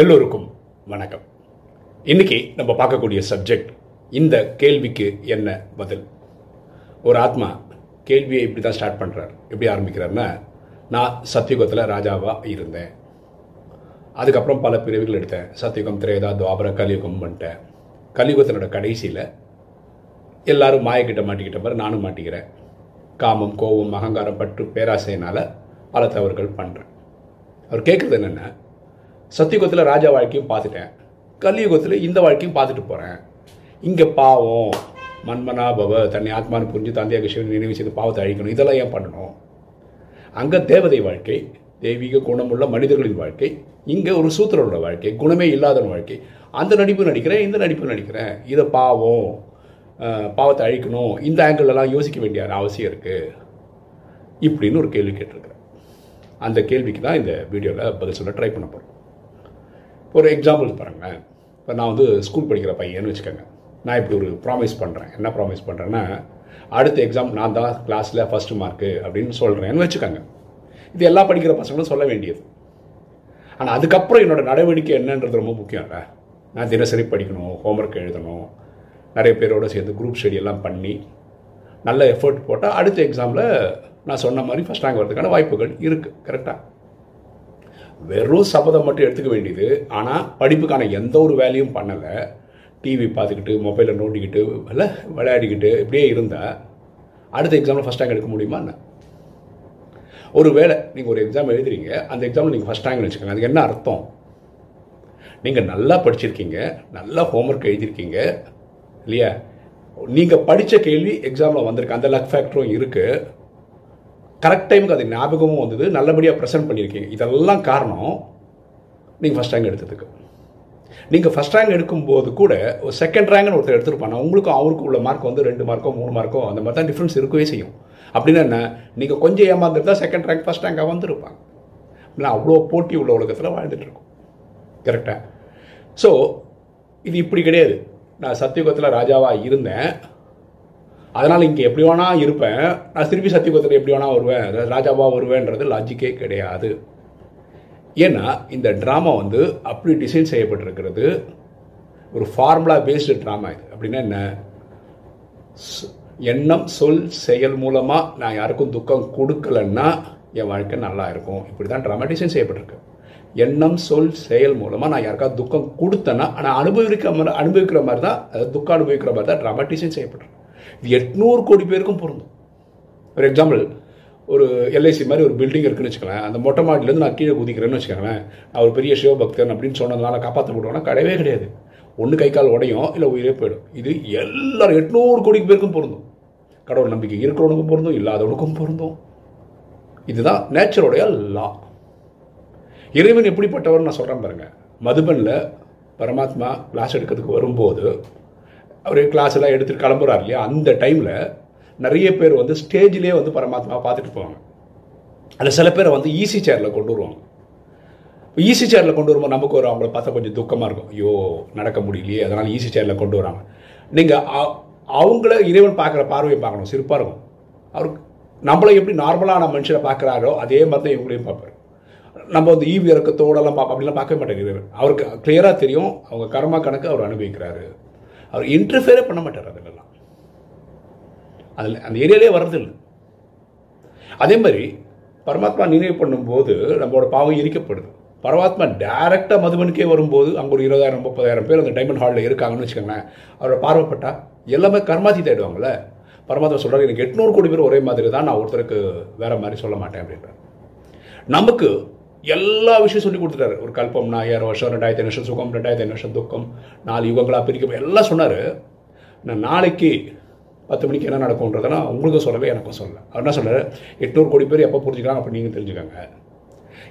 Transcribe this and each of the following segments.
எல்லோருக்கும் வணக்கம். இன்னைக்கு நம்ம பார்க்கக்கூடிய சப்ஜெக்ட் இந்த கேள்விக்கு என்ன பதில்? ஒரு ஆத்மா கேள்வியை இப்படி தான் ஸ்டார்ட் பண்ணுறார் எப்படி ஆரம்பிக்கிறாருன்னா நான் சத்தியுகத்தில் ராஜாவாக இருந்தேன். அதுக்கப்புறம் பல பிரிவுகள் எடுத்தேன். சத்தியுகம் திரேதா துவாபர கலியுகம் பண்ணிட்டேன் கலியுகத்தினோட கடைசியில் எல்லாரும் மாயக்கிட்ட மாட்டிக்கிட்ட மாதிரி நானும் மாட்டிக்கிறேன். காமம் கோபம் அகங்காரம் பற்று பேராசையினால் பல தவறுகள் பண்ணுறேன் அவர் கேட்குறது என்னென்ன சத்தியுகத்தில் ராஜா வாழ்க்கையும் பார்த்துட்டேன். கலியுகத்தில் இந்த வாழ்க்கையும் பார்த்துட்டு போகிறேன் இங்கே பாவம் மன்மனா பவ தன்னை ஆத்மானு புரிஞ்சு தந்தையாக சிவன் நினைவு செய்து பாவத்தை அழிக்கணும் இதெல்லாம் ஏன் பண்ணணும்? அங்கே தேவதை வாழ்க்கை தெய்வீக குணமுள்ள மனிதர்களின் வாழ்க்கை இங்கே ஒரு சூத்திரோட வாழ்க்கை குணமே இல்லாத வாழ்க்கை. அந்த நடிப்பு நடிக்கிறேன் இந்த நடிப்பு நடிக்கிறேன். இதை பாவம். பாவத்தை அழிக்கணும். இந்த ஆங்கிள்லாம் யோசிக்க வேண்டிய அவசியம் இருக்குது இப்படின்னு ஒரு கேள்வி கேட்டிருக்கிறேன். அந்த கேள்விக்கு தான் இந்த வீடியோவில் பதில் சொல்ல ட்ரை பண்ண போகிறோம் ஒரு எக்ஸாம்பிள் பாருங்களேன். இப்போ நான் வந்து ஸ்கூல் படிக்கிற பையன்னு வச்சுக்கோங்க. நான் இப்படி ஒரு ப்ராமிஸ் பண்ணுறேன் என்ன ப்ராமிஸ் பண்ணுறேன்னா அடுத்த எக்ஸாம் நான் தான் கிளாஸில் ஃபஸ்ட்டு மார்க்கு அப்படின்னு சொல்கிறேன்னு வச்சுக்கோங்க. இது எல்லா படிக்கிற பசங்களும் சொல்ல வேண்டியது. ஆனால் அதுக்கப்புறம் என்னோட நடவடிக்கை என்னன்றது ரொம்ப முக்கியம் இல்லை நான் தினசரி படிக்கணும் ஹோம்ஒர்க் எழுதணும் நிறைய பேரோட சேர்ந்து குரூப் ஸ்டடி எல்லாம் பண்ணி நல்ல எஃபர்ட் போட்டால் அடுத்த எக்ஸாமில் நான் சொன்ன மாதிரி ஃபஸ்ட் ரேங்க் வரதுக்கான வாய்ப்புகள் இருக்குது கரெக்டாக வெறும் சபதம் மட்டும் எடுத்துக்க வேண்டியது. ஆனால் படிப்புக்கான எந்த ஒரு வேலையும் பண்ணலை. டிவி பார்த்துக்கிட்டு மொபைலை நோண்டிக்கிட்டு இல்லை விளையாடிக்கிட்டு இப்படியே இருந்தால் அடுத்த எக்ஸாமில் ஃபஸ்ட் ரேங்க் எடுக்க முடியுமா என்ன? ஒரு வேளை நீங்கள் ஒரு எக்ஸாம் எழுதுறீங்க. அந்த எக்ஸாமில் நீங்கள் ஃபஸ்ட் ரேங்க் வச்சுக்கோங்க. அதுக்கு என்ன அர்த்தம்? நீங்கள் நல்லா படிச்சிருக்கீங்க. நல்லா ஹோம்ஒர்க் எழுதியிருக்கீங்க இல்லையா? நீங்கள் படித்த கேள்வி எக்ஸாமில் வந்திருக்கு. அந்த லக் ஃபேக்டரும் இருக்குது கரெக்ட் டைமுக்கு அது ஞாபகமும் வந்தது. நல்லபடியாக ப்ரெசென்ட் பண்ணியிருக்கீங்க. இதெல்லாம் காரணம் நீங்கள் ஃபஸ்ட் ரேங்க் எடுத்ததுக்கு. நீங்கள் ஃபஸ்ட் ரேங்க் எடுக்கும்போது கூட ஒரு செகண்ட் ரேங்க்னு ஒருத்தர் எடுத்துருப்பாங்க உங்களுக்கும் அவருக்கும் உள்ள மார்க் வந்து ரெண்டு மார்க்கோ மூணு மார்க்கோ அந்த மாதிரி தான் டிஃப்ரென்ஸ் இருக்கவே செய்யும். அப்படின்னா என்ன? நீங்கள் கொஞ்சம் ஏமாந்துருந்தா செகண்ட் ரேங்க் ஃபஸ்ட் ரேங்காக வந்திருப்பாங்க. அப்படின்னா அவ்வளோ போட்டி உள்ள உலகத்தில் வாழ்ந்துட்டு இருக்கோம். கரெக்டாக ஸோ இது இப்படி கிடையாது. நான் சத்தியுகத்தில் ராஜாவாக இருந்தேன். அதனால் இங்கே எப்படி வேணா இருப்பேன். நான் திருப்பி சத்தியுகத்தில் எப்படி வேணா வருவேன். ராஜாவாக வருவேன்றது லாஜிக்கே கிடையாது. ஏன்னா இந்த ட்ராமா வந்து அப்படி டிசைன் செய்யப்பட்டிருக்கிறது. ஒரு ஃபார்முலா பேஸ்டு ட்ராமா இது. அப்படின்னா என்ன? எண்ணம் சொல் செயல் மூலமாக நான் யாருக்கும் துக்கம் கொடுக்கலன்னா என் வாழ்க்கை நல்லா இருக்கும். இப்படி தான் ட்ராமா டிசைன் செய்யப்பட்டிருக்கு. எண்ணம் சொல் செயல் மூலமாக நான் யாருக்காவது துக்கம் கொடுத்தேன்னா ஆனால் அனுபவிக்கிற மாதிரி அனுபவிக்கிற மாதிரி தான் அதாவது துக்கம் அனுபவிக்கிற மாதிரி தான் ட்ராமா செய்யப்படுறேன் இது எட்நூறு கோடி பேருக்கும் பொருந்தும். ஃபார் எக்ஸாம்பிள் ஒரு எல்ஐசி மாதிரி ஒரு பில்டிங் இருக்குன்னு வச்சுக்கோங்களேன். அந்த மொட்டை மாடிலேருந்து நான் கீழே குதிக்கிறேன்னு வச்சுக்கோங்களேன். நான் ஒரு பெரிய சிவபக்தன் அப்படின்னு சொன்னதுனால காப்பாற்ற போடுவோம்னா கிடையவே கிடையாது. ஒன்று கை கால் உடையும் இல்லை உயிரே போயிடும். இது எல்லாரும் எட்நூறு கோடி பேருக்கும் பொருந்தும். கடவுள் நம்பிக்கை இருக்கிறவனுக்கும் பொருந்தும் இல்லாதவனுக்கும் பொருந்தும். இதுதான் நேச்சருடைய லா இறைவன் எப்படிப்பட்டவர் நான் சொல்கிறேன் பாருங்க. மதுபனில் பரமாத்மா கிளாஸ் எடுக்கிறதுக்கு வரும்போது அவர் கிளாஸ் எல்லாம் எடுத்துட்டு கிளம்புறாரு இல்லையா? அந்த டைமில் நிறைய பேர் வந்து ஸ்டேஜ்லேயே வந்து பரமாத்மா பார்த்துட்டு போவாங்க. அதில் சில பேரை வந்து ஈஸி சேரில் கொண்டு வருவாங்க. ஈஸி சேரில் கொண்டு வரும்போது நமக்கு ஒரு அவங்கள பார்த்தா கொஞ்சம் துக்கமாக இருக்கும். ஐயோ நடக்க முடியலையே அதனால் ஈஸி சேரில் கொண்டு வராங்க. நீங்கள் அவங்கள இறைவன் பார்க்குற பார்வையை பார்க்கணும். சிறப்பாக இருக்கும். அவருக்கு நம்மளை எப்படி நார்மலான மனுஷனை பார்க்குறாரோ அதே மாதிரி தான் இவங்களையும் பார்ப்பார். நம்ம வந்து ஈவி இறக்கத்தோடலாம் பார்ப்போம் அப்படிலாம் பார்க்க மாட்டாங்க அவருக்கு கிளியராக தெரியும். அவங்க கர்மா கணக்கு அவர் அனுபவிக்கிறாரு. அவர் இன்டர்ஃபியரே பண்ண மாட்டார் அதிலெல்லாம் அதில் அந்த ஏரியாலே வர்றதில்லை. அதே மாதிரி பரமாத்மா நினைவு பண்ணும்போது நம்மளோட பாவம் எரிக்கப்படுது பரமாத்மா டைரெக்டாக மதுபனுக்கே வரும்போது அங்கே ஒரு இருபதாயிரம் முப்பதாயிரம் பேர் அந்த டைமண்ட் ஹாலில் இருக்காங்கன்னு வச்சுக்கோங்களேன். அவரோட பார்வைப்பட்டா எல்லாமே கர்மாதி தேடுவாங்கல்ல. பரமாத்மா சொல்கிறார் எனக்கு எட்நூறு கோடி பேர் ஒரே மாதிரி தான் நான் ஒருத்தருக்கு வேறு மாதிரி சொல்ல மாட்டேன் அப்படின்றார். நமக்கு எல்லா விஷயம் சொல்லி கொடுத்துட்டாரு. ஒரு கல்பம் ஆயிரம் வருஷம் ரெண்டாயிரத்தி வருஷம் சுகம் ரெண்டாயிரத்தி வருஷம் துக்கம் நாலு யுகங்களாக பிரிக்க எல்லாம் சொன்னார். நான் நாளைக்கு பத்து மணிக்கு என்ன நடக்கும்ன்றதெல்லாம் உங்களுக்கும் சொல்லவே எனக்கும் சொல்லலை. அவர் என்ன சொல்கிறார் எட்நூறு கோடி பேர் எப்போ புரிஞ்சுக்கலாம் அப்போ நீங்கள் தெரிஞ்சுக்கோங்க.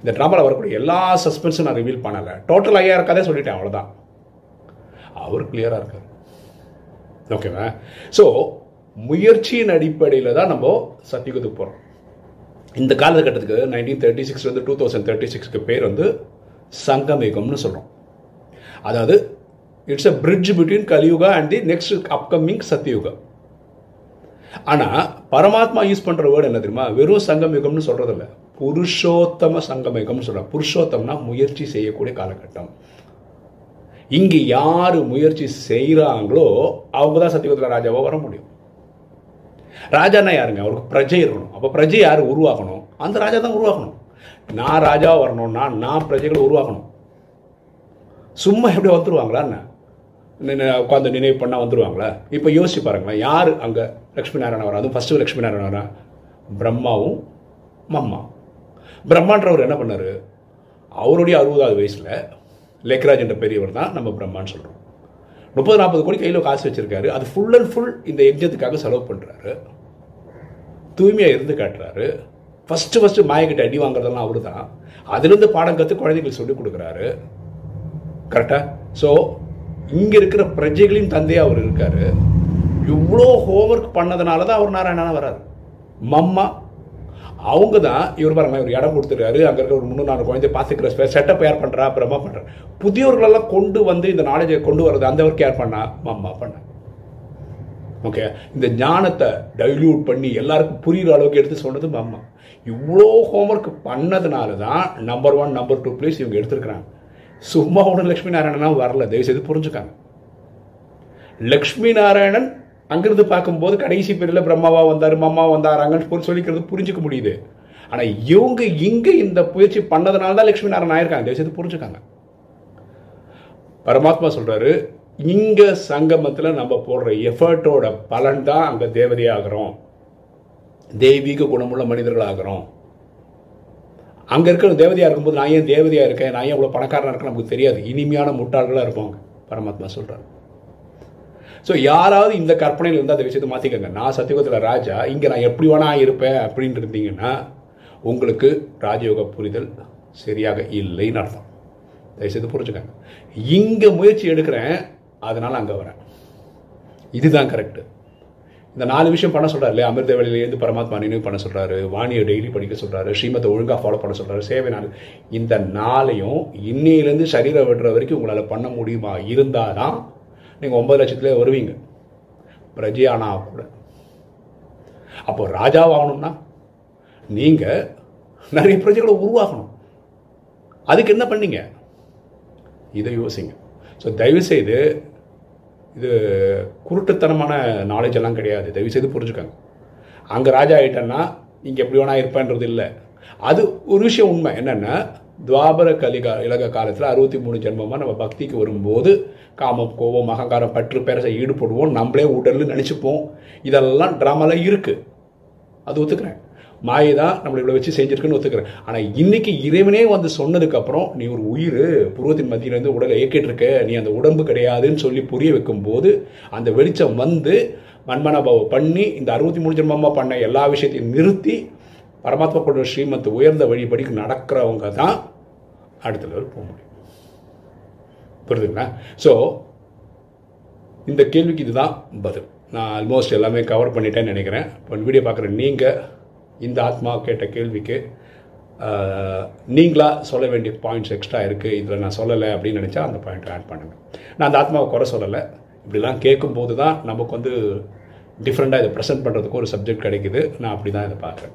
இந்த ட்ராமாவில் வரக்கூடிய எல்லா சஸ்பென்ஸும் நான் ரிவீல் பண்ணலை. டோட்டல் ஐயா இருக்காதே சொல்லிட்டேன்? அவ்வளோதான் அவர் கிளியராக இருக்கார். ஓகேவா ஸோ முயற்சியின் அடிப்படையில் தான் நம்ம சத்தியுகத்துக்கு போகிறோம் இந்த காலகட்டத்துக்கு நைன்டீன் தேர்ட்டி சிக்ஸ்லேருந்து டூ தௌசண்ட் தேர்ட்டி சிக்ஸ்க்கு பேர் வந்து சங்கமேகம்னு சொல்கிறோம் அதாவது it's a bridge between Kaliyuga and the next upcoming Satyuga ஆனால் பரமாத்மா யூஸ் பண்ணுற வேர்டு என்ன தெரியுமா? வெறும் சங்கமேகம்னு சொல்கிறதில்ல புருஷோத்தம சங்கமேகம்னு சொல்கிறோம் புருஷோத்தம்னா முயற்சி செய்யக்கூடிய காலகட்டம். இங்கே யார் முயற்சி செய்கிறாங்களோ அவங்க தான் சத்தியுகத்தில் ராஜாவாக வர முடியும். ராஜானா யாருங்க? அவருக்கு பிரஜை இருக்கணும். அப்போ பிரஜை யார்? உருவாக்கணும். அந்த ராஜா தான் உருவாக்கணும். நான் ராஜாவாக வரணும்னா நான் பிரஜைகளை உருவாக்கணும். சும்மா எப்படி வந்துருவாங்களா என்ன? உட்காந்து நினைவு பண்ணால் வந்துருவாங்களா? இப்போ யோசிச்சு பாருங்களேன். யார் அங்கே லக்ஷ்மி நாராயணன் வரா அதுவும் ஃபஸ்ட்டு லக்ஷ்மி நாராயணன் வரா பிரம்மாவும் மம்மா. பிரம்மான்றவர் என்ன பண்ணார்? அவருடைய அறுபதாவது வயசில் லேக்ராஜ் என்ற பெரியவர் தான் நம்ம பிரம்மான்னு சொல்கிறோம் முப்பது நாற்பது கோடி கையில் காசு வச்சுருக்காரு. அது ஃபுல் அண்ட் ஃபுல் இந்த எக்ஜத்துக்காக செலவு பண்ணுறாரு தூய்மையாக இருந்து காட்டுறாரு. ஃபஸ்ட்டு ஃபஸ்ட்டு மாயக்கிட்ட அடி வாங்குறதெல்லாம் அவர் தான் அதுலேருந்து பாடம் கற்று குழந்தைகளுக்கு சொல்லிக் கொடுக்குறாரு. கரெக்டாக ஸோ இங்கே இருக்கிற பிரஜைகளின் தந்தையாக அவர் இருக்கார். இவ்வளோ ஹோம்ஒர்க் பண்ணதுனால தான் அவர் நாராயணனாக வராரு மம்மா அவங்க தான் இவர் பாருங்க இவர் இடம் கொடுத்துருக்காரு. அங்கே இருக்க ஒரு முன்னூறு நாலு குழந்தை பார்த்துக்கிற செட்டப் யார் பண்ணுறா பிரம்மா பண்ணுறாரு புதியவர்களெல்லாம் கொண்டு வந்து இந்த நாலேஜை கொண்டு வர்றது அந்த ஒர்க் யார் பண்ணா மாமா பண்ண. ஓகே இந்த ஞானத்தை டைல்யூட் பண்ணி எல்லாருக்கும் புரியுற அளவுக்கு எடுத்து சொன்னது மாமா. இவ்வளோ ஹோம்ஒர்க் பண்ணதுனால தான் number one number two place இவங்க எடுத்துருக்குறாங்க. சும்மா ஒன்று லக்ஷ்மி நாராயணனா வரல தயவுசெய்து புரிஞ்சுக்காங்க. லக்ஷ்மி நாராயணன் அங்கிருந்து பார்க்கும்போது கடைசி பேரில் பிரம்மாவா வந்தார் மம்மா வந்தாராங்கன்னு சொல்லிக்கிறது புரிஞ்சுக்க முடியுது. ஆனால் இவங்க இங்கே இந்த முயற்சி பண்ணதுனால தான் லக்ஷ்மி நாராயணன் ஆயிருக்காங்க. தயவுசெய்து புரிஞ்சுக்காங்க. பரமாத்மா சொல்றாரு இங்கே சங்கமத்தில் நம்ம போடுற எஃபர்ட்டோட பலன் தான் அங்கே தேவதையாகிறோம். தெய்வீக குணமுள்ள மனிதர்கள் ஆகிறோம் அங்கே இருக்கிற தேவதையாக இருக்கும்போது நான் ஏன் தேவதையாக இருக்கேன்? நான் ஏன் இவ்வளோ பணக்காரனாக இருக்கேன்? நமக்கு தெரியாது. இனிமையான முட்டாள்களாக இருப்பாங்க. பரமாத்மா சொல்கிறார் ஸோ யாராவது இந்த கற்பனையில் இருந்தால் அந்த விஷயத்தை மாற்றிக்கங்க நான் சத்தியகுத்தில் ராஜா இங்கே நான் எப்படி வேணா இருப்பேன் அப்படின்னு இருந்தீங்கன்னா உங்களுக்கு ராஜயோக புரிதல் சரியாக இல்லைன்னு அர்த்தம். தயவுசெய்து புரிஞ்சுக்கங்க. இங்கே முயற்சி எடுக்கிறேன் அதனால் அங்கே வரேன். இதுதான் கரெக்டு இந்த நாலு விஷயம் பண்ண சொல்கிறாரு இல்லையா? அமிர்த வேலையிலேருந்து பரமாத்மா நினைவு பண்ண சொல்கிறாரு வாணியை டெய்லி படிக்க சொல்கிறாரு ஸ்ரீமத்தை ஒழுங்காக ஃபாலோ பண்ண சொல்கிறாரு சேவை நாள் இந்த நாளையும் இன்னையிலேருந்து சரீரம் விடுற வரைக்கும் உங்களால் பண்ண முடியுமா? இருந்தால் தான் நீங்கள் ஒன்பது லட்சத்துலேயே வருவீங்க. பிரஜையானா கூட அப்போ ராஜாவாகணும்னா நீங்கள் நிறைய பிரஜைகளை உருவாக்கணும். அதுக்கு என்ன பண்ணீங்க? இதை யோசிங்க. ஸோ தயவுசெய்து இது குருட்டுத்தனமான நாலேஜ் எல்லாம் கிடையாது. தயவுசெய்து புரிஞ்சுக்கோங்க. அங்கே ராஜா ஆகிட்டேன்னா இங்கே எப்படி வேணா இருப்பேன்றது இல்லை அது ஒரு விஷயம் உண்மை. என்னென்னா துவாபர கலிகா இலக காலத்தில் அறுபத்தி மூணு ஜென்மமாக நம்ம பக்திக்கு வரும்போது காமம் கோபம் அகங்காரம் பற்று பேரசை ஈடுபடுவோம். நம்மளே உடல்னு நினச்சிப்போம். இதெல்லாம் ட்ராமாலாம் இருக்குது அது ஒத்துக்கிறேன். மாயை தான் நம்மளை இவ்வளோ வச்சு செஞ்சுருக்குன்னு ஒத்துக்கிறேன். ஆனால் இன்னைக்கு இறைவனே வந்து சொன்னதுக்கப்புறம் நீ ஒரு உயிர் புருவத்தின் மத்தியிலேருந்து உடலை இயக்கிட்டுருக்க நீ அந்த உடம்பு கிடையாதுன்னு சொல்லி புரிய வைக்கும்போது அந்த வெளிச்சம் வந்து மண்மனபாவை பண்ணி இந்த அறுபத்தி மூணு ஜென்மமாக பண்ண எல்லா விஷயத்தையும் நிறுத்தி பரமாத்மா கொண்ட ஸ்ரீமத் உயர்ந்த வழிபடிக்கு நடக்கிறவங்க தான் அடுத்த லெவல் போக முடியும். புரியுதுங்களா ஸோ இந்த கேள்விக்கு இதுதான் பதில். நான் ஆல்மோஸ்ட் எல்லாமே கவர் பண்ணிட்டேன்னு நினைக்கிறேன். இப்போ வீடியோ பார்க்குற நீங்கள் இந்த ஆத்மா கேட்ட கேள்விக்கு நீங்களாக சொல்ல வேண்டிய பாயிண்ட்ஸ் எக்ஸ்ட்ரா இருக்குது இதில் நான் சொல்லலை அப்படின்னு நினச்சா அந்த பாயிண்ட் ஆட் பண்ணுங்கள் நான் அந்த ஆத்மாவை குறை சொல்லலை. இப்படிலாம் கேட்கும்போது தான் நமக்கு வந்து டிஃப்ரெண்ட்டாக இதை ப்ரெசென்ட் பண்ணுறதுக்கு ஒரு சப்ஜெக்ட் கிடைக்குது. நான் அப்படி தான் இதை பார்க்குறேன்.